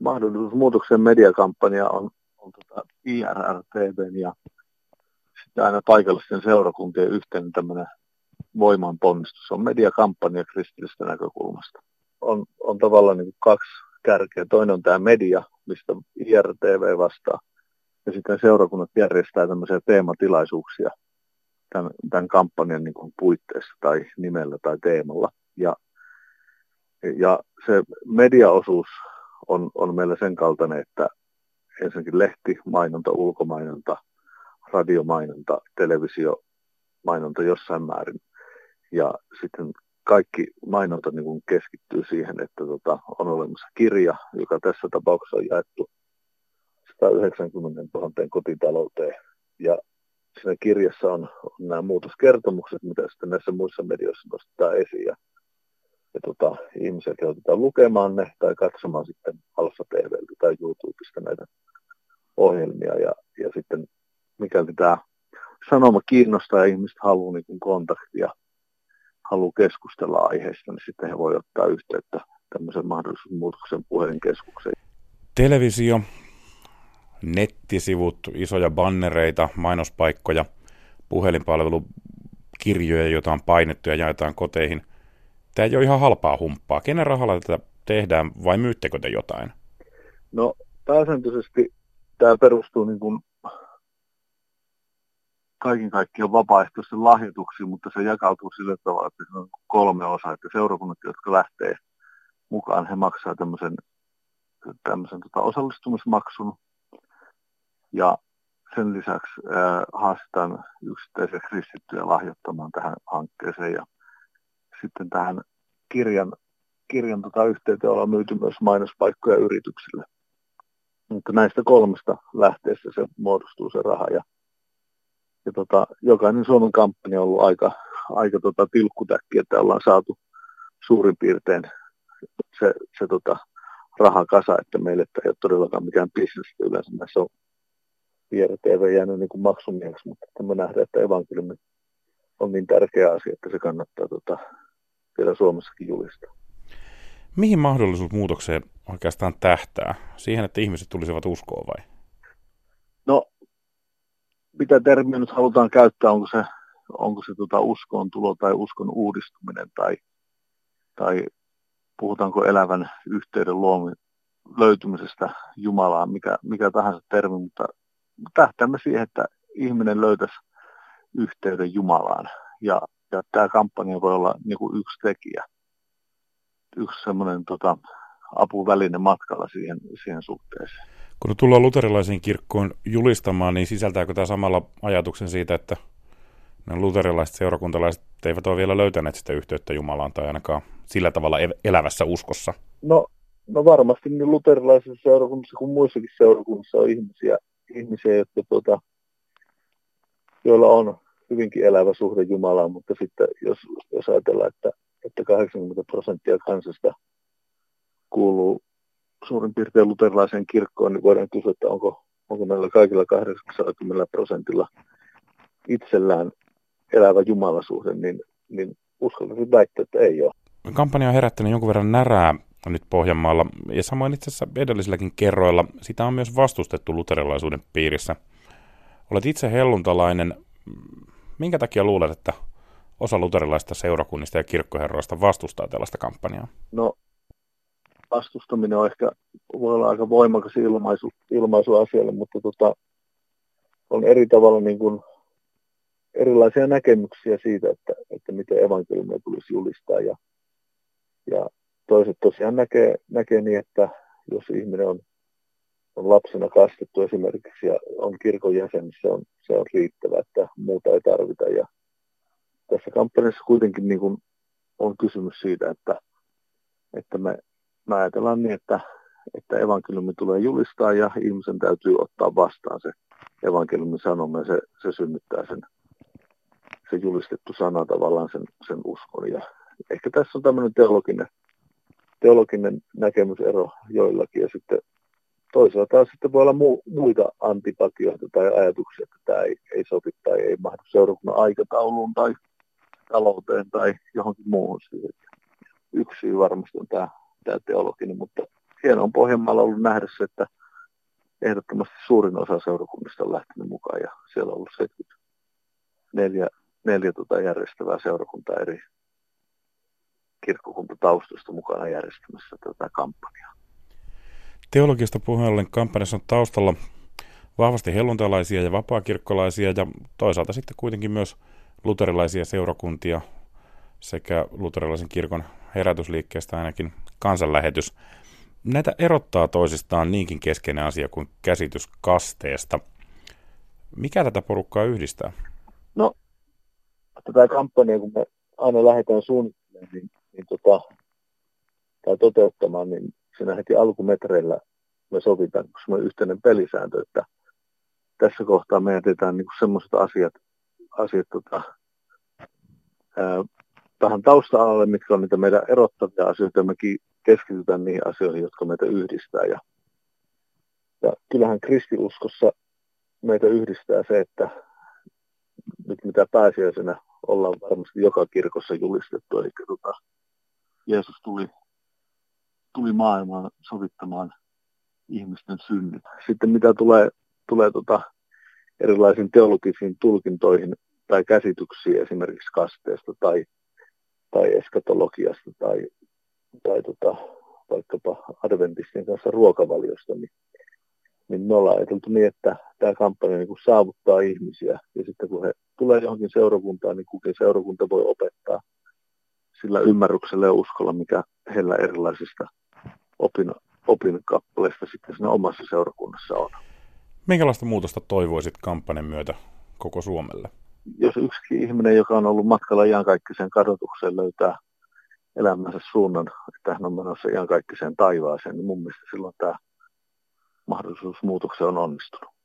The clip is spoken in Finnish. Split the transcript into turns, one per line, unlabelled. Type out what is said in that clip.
mahdollisuus muutoksen mediakampanja on, on tota IRR-TVn ja sitten aina paikallisten seurakuntien yhteinen tämmöinen voimanponnistus. On mediakampanja kristillistä näkökulmasta. On, on tavallaan niin kaksi kärkeä. Toinen on tämä media, mistä IRTV vastaa. Ja sitten seurakunnat järjestää tämmöisiä teematilaisuuksia tämän, tämän kampanjan niin kuin puitteissa tai nimellä tai teemalla. Ja, ja se mediaosuus on, on meillä sen kaltainen, että ensinnäkin lehti, mainonta, ulkomainonta, radiomainonta, televisiomainonta jossain määrin. Ja sitten kaikki mainonta niin kuin keskittyy siihen, että tota, on olemassa kirja, joka tässä tapauksessa on jaettu 190 000 kotitalouteen. Ja siinä kirjassa on, on nämä muutoskertomukset, mitä sitten näissä muissa medioissa nostetaan esiin. Ja, ja tota, ihmisiä kehotetaan lukemaan ne tai katsomaan sitten Alfa TVltä tai YouTubesta näitä ohjelmia. Ja, ja sitten mikäli tämä sanoma kiinnostaa ja ihmiset haluaa niin kontaktia, haluaa keskustella aiheesta, niin sitten he voi ottaa yhteyttä tämmöisen mahdollisen muutoksen puhelinkeskukseen.
Televisio, nettisivut, isoja bannereita, mainospaikkoja, puhelinpalvelu, kirjoja, joita on painettu ja jaetaan koteihin. Tämä ei ole ihan halpaa humppaa. Kenen rahalla tätä tehdään vai myyttekö te jotain?
No pääsääntöisesti tämä perustuu niin kuin kaiken kaikkiaan vapaaehtoisten lahjoituksiin, mutta se jakautuu sillä tavalla, että se on kolme osaa, että seurakunnat, jotka lähtee mukaan, he maksaa tämmöisen, tämmöisen tota osallistumismaksun, ja sen lisäksi äh, haastetaan yksittäisiä kristittyjä lahjoittamaan tähän hankkeeseen. Ja sitten tähän kirjan, kirjan tota yhteyteen ollaan myyty myös mainospaikkoja yrityksille. Mutta näistä kolmesta lähteestä se muodostuu se raha. Ja, ja tota, jokainen Suomen kampanja on ollut aika, aika tota tilkkutäkki, että ollaan saatu suurin piirtein se, se tota, raha kasa, että meille ei ole todellakaan mikään bisnes yleensä näissä on TV jäänyt niin kuin maksumieheksi, mutta me nähdään, että evankeliumi on niin tärkeä asia, että se kannattaa tota, vielä Suomessakin julistaa.
Mihin mahdollisuus muutokseen oikeastaan tähtää? Siihen, että ihmiset tulisivat uskoon vai?
No, mitä termiä nyt halutaan käyttää, onko se, onko se tota uskoon tulo tai uskon uudistuminen tai, tai puhutaanko elävän yhteyden luomi, löytymisestä Jumalaan, mikä, mikä tahansa termi, mutta tähtäämme siihen, että ihminen löytäisi yhteyden Jumalaan. Ja, ja tämä kampanja voi olla niin kuin yksi tekijä, yksi semmoinen tota, apuväline matkalla siihen, siihen suhteeseen.
Kun tullaan luterilaisiin kirkkoon julistamaan, niin sisältääkö tämä samalla ajatuksen siitä, että ne luterilaiset seurakuntalaiset eivät ole vielä löytäneet sitä yhteyttä Jumalaan tai ainakaan sillä tavalla elävässä uskossa?
No, no varmasti niin luterilaisissa seurakunnissa kuin muissakin seurakunnissa on ihmisiä, ihmisiä, jotka tuota, joilla on hyvinkin elävä suhde Jumalaan, mutta sitten jos, jos ajatellaan, että, että 80 prosenttia kansasta kuuluu suurin piirtein luterilaiseen kirkkoon, niin voidaan kysyä, että onko, onko näillä kaikilla 80 prosentilla itsellään elävä jumalasuhde, niin, niin uskaltaisin väittää, että ei ole.
Kampanja on herättänyt jonkun verran närää nyt Pohjanmaalla, ja samoin itse asiassa edellisilläkin kerroilla, sitä on myös vastustettu luterilaisuuden piirissä. Olet itse helluntalainen. Minkä takia luulet, että osa luterilaista seurakunnista ja kirkkoherroista vastustaa tällaista kampanjaa?
No, vastustaminen on ehkä, voi olla aika voimakas ilmaisu, ilmaisu asialle, mutta tota, on eri tavalla niin kuin erilaisia näkemyksiä siitä, että, että miten evankeliumia tulisi julistaa. Ja, ja toiset tosiaan näkee, näkee niin, että jos ihminen on, on lapsena kastettu esimerkiksi ja on kirkon jäsen, niin se on, se on riittävä, että muuta ei tarvita. Ja tässä kampanjassa kuitenkin niin kuin on kysymys siitä, että, että me, me ajatellaan niin, että, että evankeliumi tulee julistaa ja ihmisen täytyy ottaa vastaan se evankeliumin sanoma ja se, se synnyttää sen se julistettu sana tavallaan sen, sen uskon. Ja ehkä tässä on tämmöinen teologinen teologinen näkemysero joillakin ja sitten toisaalta taas sitten voi olla mu- muita antipatioita tai ajatuksia, että tämä ei, ei sopi tai ei mahdu seurakunnan aikatauluun tai talouteen tai johonkin muuhun siihen. Yksi syy varmasti on tämä, tämä teologinen, mutta hieno on Pohjanmaalla ollut nähdä se, että ehdottomasti suurin osa seurakunnista on lähtenyt mukaan ja siellä on ollut 74 neljä tuota järjestävää seurakuntaa eri kirkkokuntataustoista mukana järjestämässä tätä kampanjaa.
Teologiasta puheen ollen kampanjassa on taustalla vahvasti helluntalaisia ja vapaakirkkolaisia ja toisaalta sitten kuitenkin myös luterilaisia seurakuntia sekä luterilaisen kirkon herätysliikkeestä ainakin kansanlähetys. Näitä erottaa toisistaan niinkin keskeinen asia kuin käsitys kasteesta. Mikä tätä porukkaa yhdistää?
No, tätä kampanjaa, kun me aina lähdetään suunnittelemaan niin, niin tota, tai toteuttamaan, niin siinä heti alkumetreillä me sovitaan semmoinen yhteinen pelisääntö, että tässä kohtaa me jätetään niin semmoiset asiat, asiat tota, ää, tähän tausta-alalle, mitkä on niitä meidän erottavia asioita, mekin keskitytään niihin asioihin, jotka meitä yhdistää. Ja, ja kyllähän kristiuskossa meitä yhdistää se, että nyt mitä pääsiäisenä ollaan varmasti joka kirkossa julistettu, eli tota, Jeesus tuli, tuli maailmaan sovittamaan ihmisten synnit. Sitten mitä tulee, tulee tota erilaisiin teologisiin tulkintoihin tai käsityksiin esimerkiksi kasteesta tai, tai eskatologiasta tai, tai tota, vaikkapa adventistien kanssa ruokavaliosta, niin, niin me ollaan ajateltu niin, että tämä kampanja niin kuin saavuttaa ihmisiä ja sitten kun he tulee johonkin seurakuntaan, niin kukin seurakunta voi opettaa sillä ymmärryksellä ja uskolla, mikä heillä erilaisista opin, opinkappaleista sitten siinä omassa seurakunnassa on.
Minkälaista muutosta toivoisit kampanjan myötä koko Suomelle?
Jos yksi ihminen, joka on ollut matkalla iankaikkiseen kadotukseen, löytää elämänsä suunnan, että hän on menossa iankaikkiseen taivaaseen, niin mun mielestä silloin tämä mahdollisuus muutokseen on onnistunut.